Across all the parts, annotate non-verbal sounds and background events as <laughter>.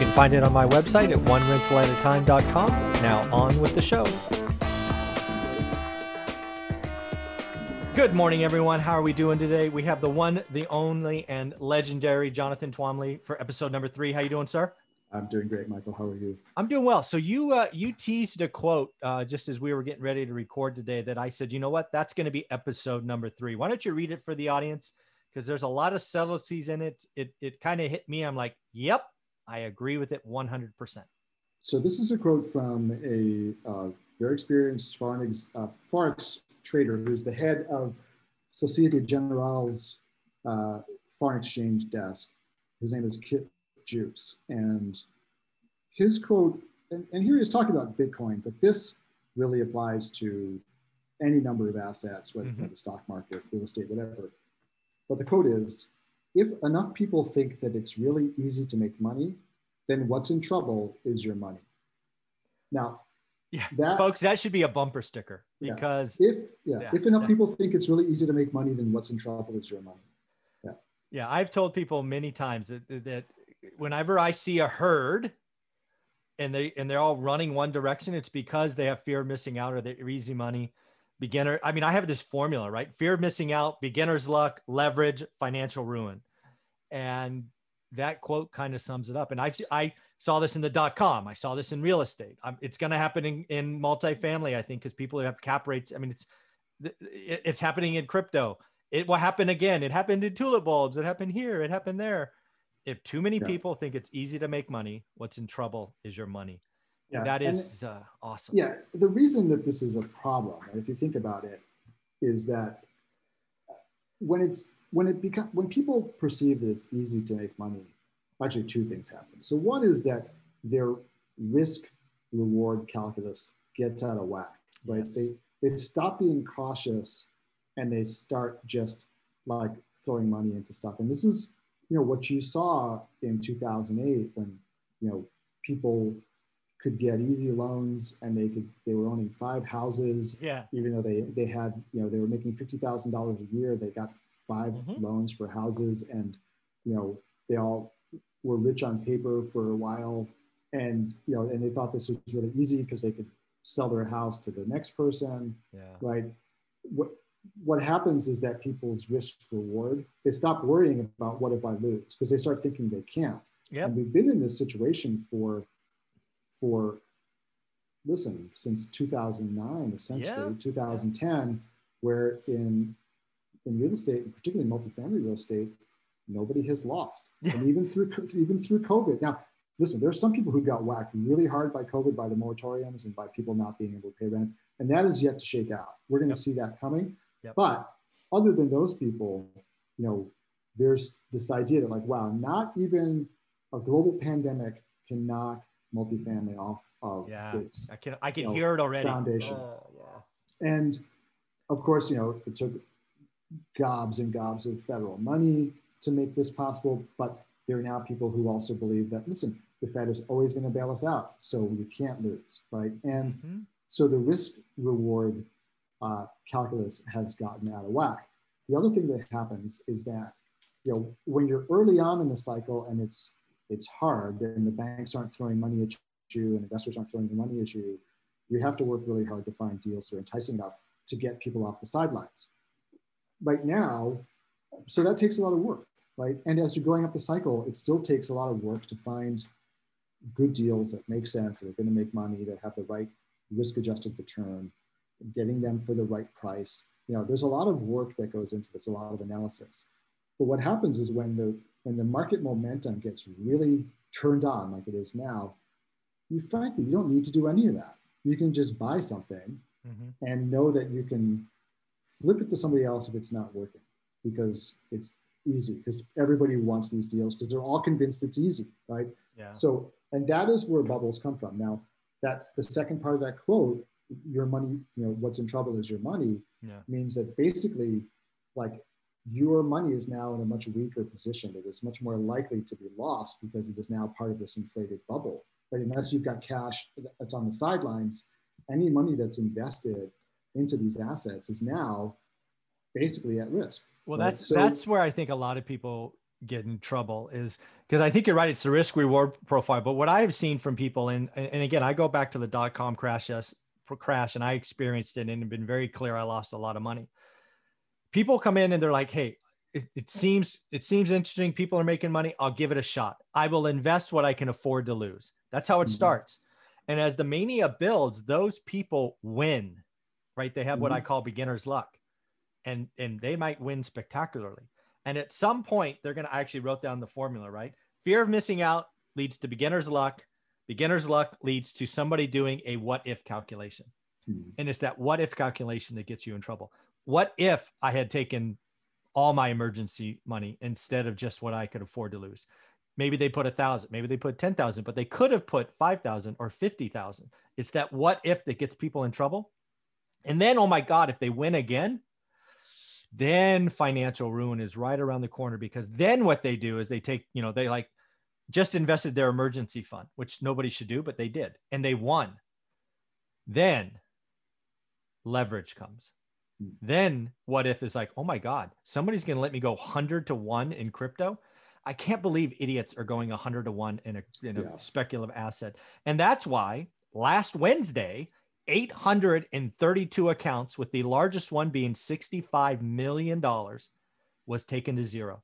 You can find it on my website at onerentalatatime.com. Now, on with the show. Good morning, everyone. How are we doing today? We have the one, the only, and legendary Jonathan Twombly for episode number three. How are you doing, sir? I'm doing great, Michael. How are you? I'm doing well. So you uh, you teased a quote uh, just as we were getting ready to record today that I said, you know what, that's going to be episode number three. Why don't you read it for the audience? Because there's a lot of subtleties in it. It it kind of hit me. I'm like, yep, I agree with it 100%. So this is a quote from a uh, very experienced foreign uh, forex trader who's the head of Societe Generale's uh, foreign exchange desk. His name is Kit Juckes. And his quote, and, and here he is talking about Bitcoin, but this really applies to any number of assets, whether mm-hmm. the stock market, real estate, whatever. But the quote is if enough people think that it's really easy to make money, then what's in trouble is your money. Now, yeah, that, folks, that should be a bumper sticker because yeah, if yeah, yeah if enough yeah. people think it's really easy to make money, then what's in trouble is your money. Yeah, yeah, I've told people many times that that whenever I see a herd and they and they're all running one direction, it's because they have fear of missing out or they're easy money beginner. I mean, I have this formula, right? Fear of missing out, beginner's luck, leverage, financial ruin. And that quote kind of sums it up. And I I saw this in the dot com. I saw this in real estate. Um, it's going to happen in, in multifamily, I think, because people have cap rates. I mean, it's it's happening in crypto. It will happen again. It happened in tulip bulbs. It happened here. It happened there. If too many yeah. people think it's easy to make money, what's in trouble is your money. Yeah. That is uh, awesome. Yeah. The reason that this is a problem, if you think about it, is that when it's when it become when people perceive that it's easy to make money, actually two things happen. So one is that their risk reward calculus gets out of whack, right? Yes. They they stop being cautious and they start just like throwing money into stuff. And this is, you know, what you saw in 2008 when, you know, people could get easy loans and they could they were owning five houses. Yeah. Even though they they had you know they were making $50000 a year they got 5 mm-hmm. loans for houses and you know they all were rich on paper for a while. And you know and they thought this was really easy because they could sell their house to the next person. Yeah. Right? What what happens is that people's risk reward they stop worrying about what if i lose because they start thinking they can't. Yeah. and we've been in this situation for for listen since 2009 essentially yeah. 2010 where in in real estate particularly multifamily real estate nobody has lost <laughs> yeah. and even through even through covid now listen there are some people who got whacked really hard by covid by the moratoriums and by people not being able to pay rent and that is yet to shake out we're going to yep. see that coming yep. but other than those people you know there's this idea that like wow not even a global pandemic can knock multifamily off of yeah, its I can I can know, hear it already. Foundation. Oh, yeah. And of course, you know, it took gobs and gobs of federal money to make this possible, but there are now people who also believe that listen, the Fed is always going to bail us out, so we can't lose, right? And mm-hmm. so the risk reward uh, calculus has gotten out of whack. The other thing that happens is that you know when you're early on in the cycle and it's it's hard and the banks aren't throwing money at you and investors aren't throwing money at you, you have to work really hard to find deals that are enticing enough to get people off the sidelines. Right now, so that takes a lot of work, right? And as you're going up the cycle, it still takes a lot of work to find good deals that make sense, that are going to make money, that have the right risk adjusted return, getting them for the right price. You know, there's a lot of work that goes into this, a lot of analysis. But what happens is when the when the market momentum gets really turned on like it is now, you frankly you don't need to do any of that. You can just buy something mm-hmm. and know that you can flip it to somebody else if it's not working because it's easy because everybody wants these deals because they're all convinced it's easy, right? Yeah. So and that is where bubbles come from. Now, that's the second part of that quote. Your money, you know, what's in trouble is your money. Yeah. Means that basically, like your money is now in a much weaker position. It is much more likely to be lost because it is now part of this inflated bubble. But unless you've got cash that's on the sidelines, any money that's invested into these assets is now basically at risk. Well, right? that's so, that's where I think a lot of people get in trouble is because I think you're right. It's the risk reward profile. But what I have seen from people, and and again, I go back to the dot com crash, crash, and I experienced it and been very clear. I lost a lot of money people come in and they're like, hey, it, it, seems it seems interesting. People are making money. I'll give it a shot. I will invest what I can afford to lose. That's how it mm-hmm. starts. And as the mania builds, those people win, right? They have mm-hmm. what I mm-hmm. call beginner's luck, and and they might win spectacularly. And at some point, they're gonna. I actually wrote down the formula, right? Fear of missing out leads to beginner's luck. Beginner's luck leads to somebody doing a what if calculation. Mm-hmm. And it's that what if calculation that gets you in trouble what if I had taken all my emergency money instead of just what I could afford to lose? Maybe they put a thousand, maybe they put 10,000, but they could have put 5,000 or 50,000. It's that what if that gets people in trouble. And then, oh my God, if they win again, then financial ruin is right around the corner because then what they do is they take, you know, they like just invested their emergency fund, which nobody should do, but they did, and they won. Then leverage comes hmm. then what if is like, oh my God, somebody's going to let me go 100 to 1 in crypto? I can't believe idiots are going 100 to 1 in a, in a yeah. speculative asset. And that's why last Wednesday, 832 accounts, with the largest one being $65 million, was taken to zero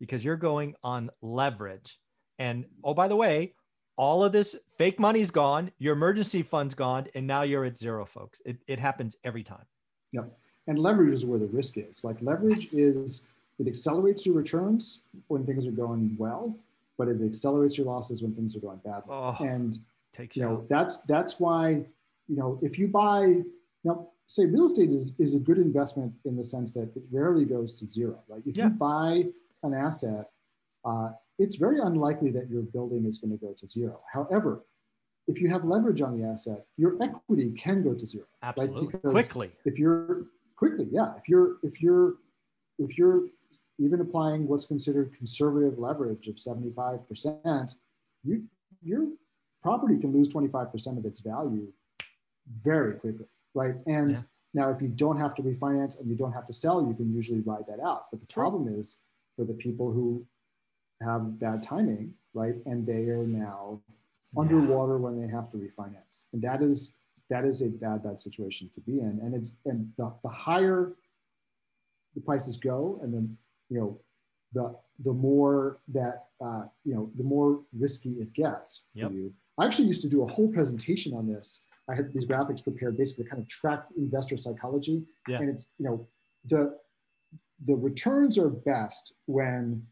because you're going on leverage. And oh, by the way, all of this fake money's gone, your emergency fund's gone, and now you're at zero, folks. It, it happens every time. Yep. And leverage is where the risk is. Like leverage yes. is it accelerates your returns when things are going well, but it accelerates your losses when things are going badly. Oh, and you know out. that's that's why you know if you buy you know say real estate is, is a good investment in the sense that it rarely goes to zero. Right? If yeah. you buy an asset, uh, it's very unlikely that your building is going to go to zero. However, if you have leverage on the asset, your equity can go to zero. Absolutely. Right? quickly. If you're quickly, yeah. If you're if you're if you're even applying what's considered conservative leverage of 75%, you your property can lose 25% of its value very quickly. Right. And yeah. now if you don't have to refinance and you don't have to sell, you can usually ride that out. But the problem is for the people who have bad timing, right? And they are now underwater when they have to refinance. And that is that is a bad, bad situation to be in. And it's and the, the higher the prices go, and then you know, the the more that uh, you know, the more risky it gets yep. for you. I actually used to do a whole presentation on this. I had these graphics prepared basically to kind of track investor psychology. Yeah. And it's, you know, the the returns are best when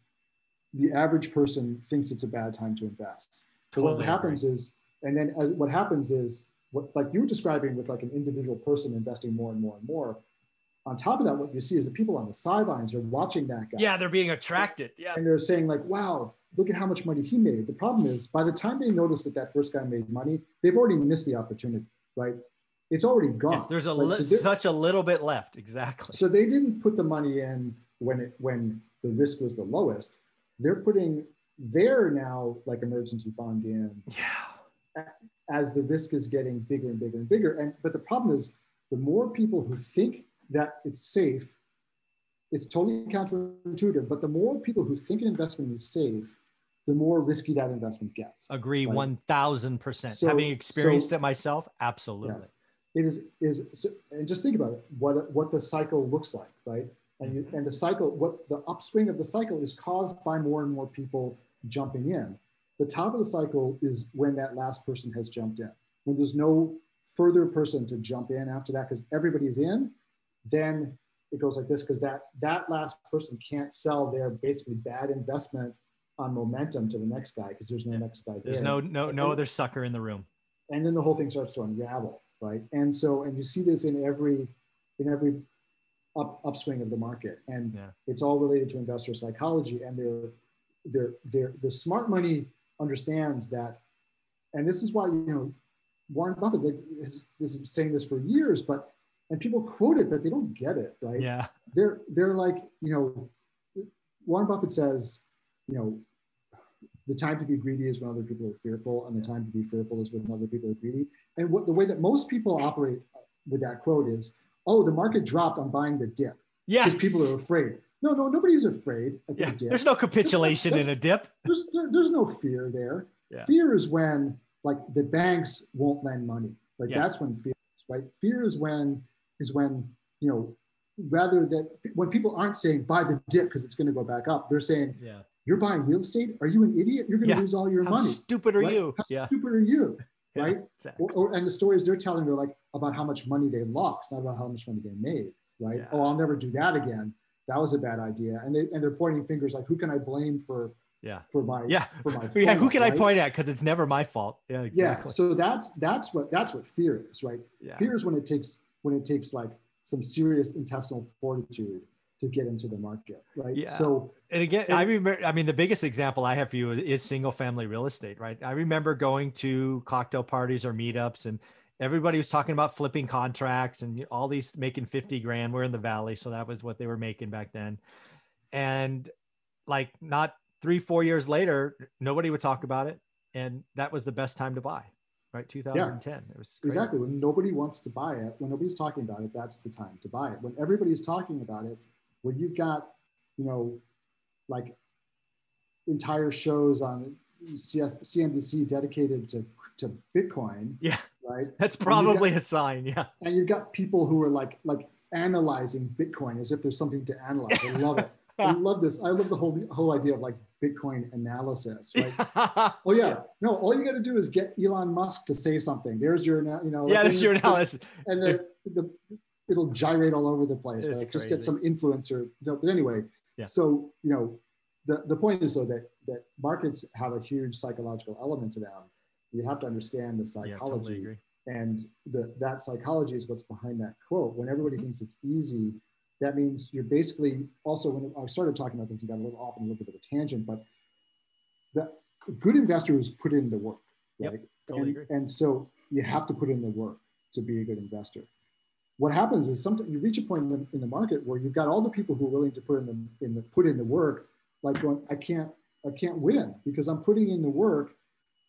the average person thinks it's a bad time to invest. So totally what happens is, and then as, what happens is, what like you were describing with like an individual person investing more and more and more. On top of that, what you see is the people on the sidelines are watching that guy. Yeah, they're being attracted. Yeah, and they're saying like, "Wow, look at how much money he made." The problem is, by the time they notice that that first guy made money, they've already missed the opportunity. Right? It's already gone. Yeah, there's a so such a little bit left. Exactly. So they didn't put the money in when it when the risk was the lowest. They're putting they're now like emergency fund in. Yeah. As the risk is getting bigger and bigger and bigger. And but the problem is the more people who think that it's safe, it's totally counterintuitive, but the more people who think an investment is safe, the more risky that investment gets. Agree right? 1000%. So, Having experienced so, it myself, absolutely. Yeah. It is, is so, and just think about it, what, what the cycle looks like, right? And, you, mm-hmm. and the cycle, what the upswing of the cycle is caused by more and more people jumping in. The top of the cycle is when that last person has jumped in. When there's no further person to jump in after that, because everybody's in, then it goes like this, because that, that last person can't sell their basically bad investment on momentum to the next guy because there's no next guy. There's no no no other sucker in the room. And then the whole thing starts to unravel, right? And so and you see this in every in every up, upswing of the market, and yeah. it's all related to investor psychology. And they're they're, they're, the smart money understands that, and this is why, you know, Warren Buffett like, has, has saying this for years, but and people quote it, but they don't get it, right? Yeah. They're they're like, you know, Warren Buffett says, you know, the time to be greedy is when other people are fearful, and the time to be fearful is when other people are greedy. And what the way that most people operate with that quote is, oh, the market dropped, I'm buying the dip. Yeah. Because people are afraid. No, no, nobody's afraid of Yeah. the dip. There's no capitulation That's- in a dip. there's, there, there's no fear there. Yeah. Fear is when like the banks won't lend money. Like Yeah. that's when fear is, right? Fear is when is when, you know, rather that when people aren't saying buy the dip because it's going to go back up, they're saying Yeah. you're buying real estate. Are you an idiot? You're going to Yeah. lose all your How money. stupid are right? you? How Yeah. stupid are you? Yeah, Right? exactly. Or, or, and the stories they're telling are like about how much money they lost, not about how much money they made. Right? Yeah. Oh, I'll never do that again. That was a bad idea. And they and they're pointing fingers like, who can I blame for Yeah. for my Yeah. for my <laughs> Yeah. Who fault, can I point at? Because it's never my fault. Yeah. yeah Exactly. so that's that's what that's what fear is right Yeah. fear is when it takes when it takes like some serious intestinal fortitude to get into the market right Yeah. so And again, And- I remember, I mean, the biggest example I have for you is single family real estate, right? I remember going to cocktail parties or meetups and everybody was talking about flipping contracts and all these making 50 grand. We're in the Valley. So that was what they were making back then. And like not three, four years later, nobody would talk about it. And that was the best time to buy, right? 2010. It was crazy. exactly when nobody wants to buy it when nobody's talking about it that's the time to buy it when everybody's talking about it when you've got you know like entire shows on CS, cnbc dedicated to to bitcoin Yeah. right <laughs> That's got- probably a sign. Yeah. and you've got people who are like like analyzing Bitcoin as if there's something to analyze. I love it. I <laughs> love this. I love the whole whole idea of like Bitcoin analysis, right? <laughs> Oh yeah, no. All you got to do is get Elon Musk to say something. There's your, you know. yeah. That's your analysis. And the, the it'll gyrate all over the place. It's Like, just get some influencer. But anyway, Yeah. so you know, the the point is though that that markets have a huge psychological element to them. You have to understand the Yeah. psychology Totally agree. and the, that psychology is what's behind that quote. When everybody Mm-hmm. thinks it's easy, that means you're basically also when I started talking about this, and got a little off on a little bit of a tangent, but the good investor investors put in the work, Yep, right? totally and, and so you have to put in the work to be a good investor. What happens is sometimes you reach a point in the, in the market where you've got all the people who are willing to put in the, in the put in the work, like going, I can't, I can't win because I'm putting in the work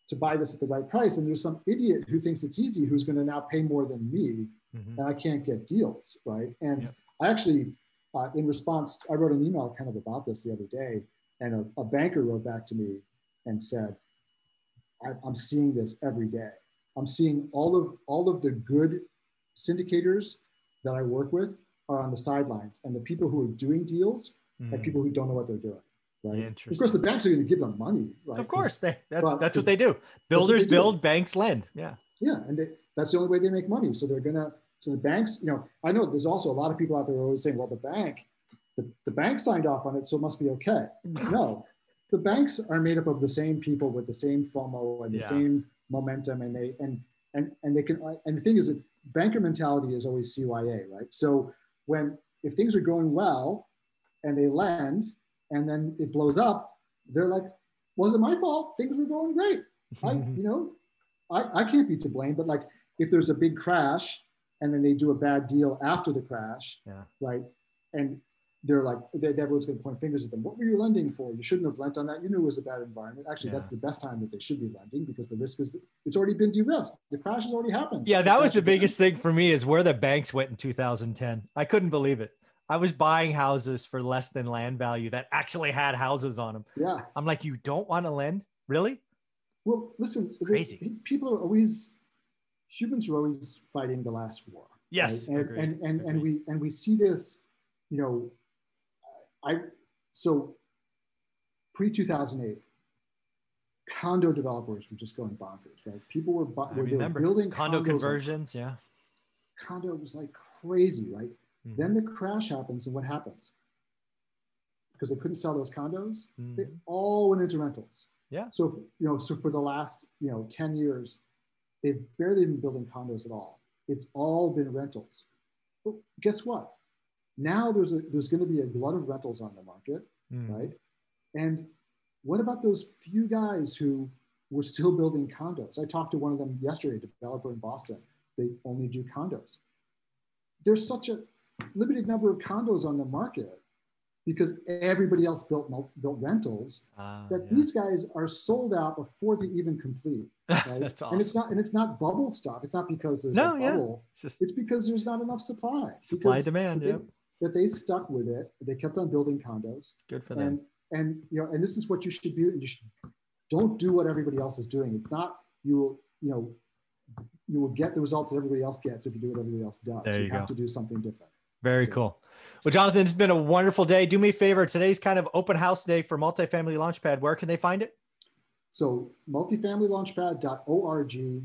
to buy this at the right price. And there's some idiot who thinks it's easy who's going to now pay more than me Mhm. and I can't get deals, right? And Yep. I actually, uh, in response, I wrote an email kind of about this the other day, and a, a banker wrote back to me and said, I, "I'm seeing this every day. I'm seeing all of all of the good syndicators that I work with are on the sidelines, and the people who are doing deals are Mhm. people who don't know what they're doing." Right. Of course, the banks are going to give them money, right? Of course, they, that's well, that's what they do. Builders they do. build, banks lend. Yeah. Yeah, and they, that's the only way they make money. So they're gonna. So the banks, you know, I know there's also a lot of people out there who are always saying, "Well, the bank, the, the bank signed off on it, so it must be okay." <laughs> No, the banks are made up of the same people with the same FOMO and the Yeah. same momentum, and they and and and they can. And the thing is that banker mentality is always CYA, right? So when if things are going well, and they lend, and then it blows up, they're like, "Was it my fault? Things were going great." I, <laughs> you know, I, I can't be to blame, but like if there's a big crash and then they do a bad deal after the crash, Yeah. right? And they're like, they, everyone's going to point fingers at them. What were you lending for? You shouldn't have lent on that. You knew it was a bad environment. Actually, Yeah. that's the best time that they should be lending because the risk is it's already been derisked. The crash has already happened. Yeah, that was the biggest thing for me is where the banks went in 2010. I couldn't believe it. I was buying houses for less than land value that actually had houses on them. Yeah. I'm like, you don't want to lend? Really? Well, listen, Crazy. people are always humans are always fighting the last war. Yes. right? and, and and and we and we see this you know i so pre 2008 condo developers were just going bonkers right people were, bu- I were, remember building condo conversions. Yeah. condo was like crazy right Mhm. then the crash happens and what happens because they couldn't sell those condos they Mhm. all went into rentals Yeah. so you know so for the last you know 10 years they've barely been building condos at all it's all been rentals but guess what now there's a there's going to be a glut of rentals on the market Mhm. right and what about those few guys who we're still building condos. I talked to one of them yesterday, a developer in Boston. They only do condos. There's such a limited number of condos on the market because everybody else built built rentals uh, that yeah. these guys are sold out before they even complete. <laughs> Right? That's awesome. And it's not and it's not bubble stuff. It's not because there's no, a bubble. Yeah. It's just it's because there's not enough supply. Supply demand. Yeah. That they stuck with it. They kept on building condos. Good for and, them. And you know, and this is what you should do. You should don't do what everybody else is doing. It's not you will you know you will get the results that everybody else gets if you do what everybody else does. There you, you have to do something different. Very so, cool. Well, Jonathan, it's been a wonderful day. Do me a favor. Today's kind of open house day for Multifamily Launchpad. Where can they find it? So multifamilylaunchpad.org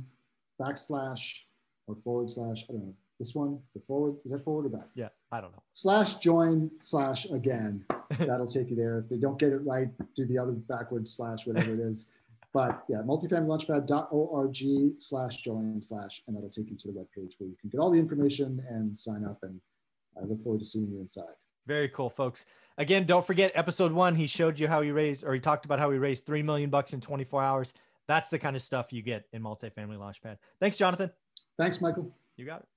backslash or forward slash, I don't know, this one, the forward, is that forward or back? Yeah, I don't know. Slash join slash again. <laughs> That'll take you there. If they don't get it right, do the other backward slash, whatever it is. But yeah, multifamilylaunchpad.org slash join slash, and that'll take you to the webpage where you can get all the information and sign up and I look forward to seeing you inside. Very cool, folks. Again, don't forget episode one. He showed you how he raised, or he talked about how he raised three million bucks in 24 hours. That's the kind of stuff you get in multifamily launchpad. Thanks, Jonathan. Thanks, Michael. You got it.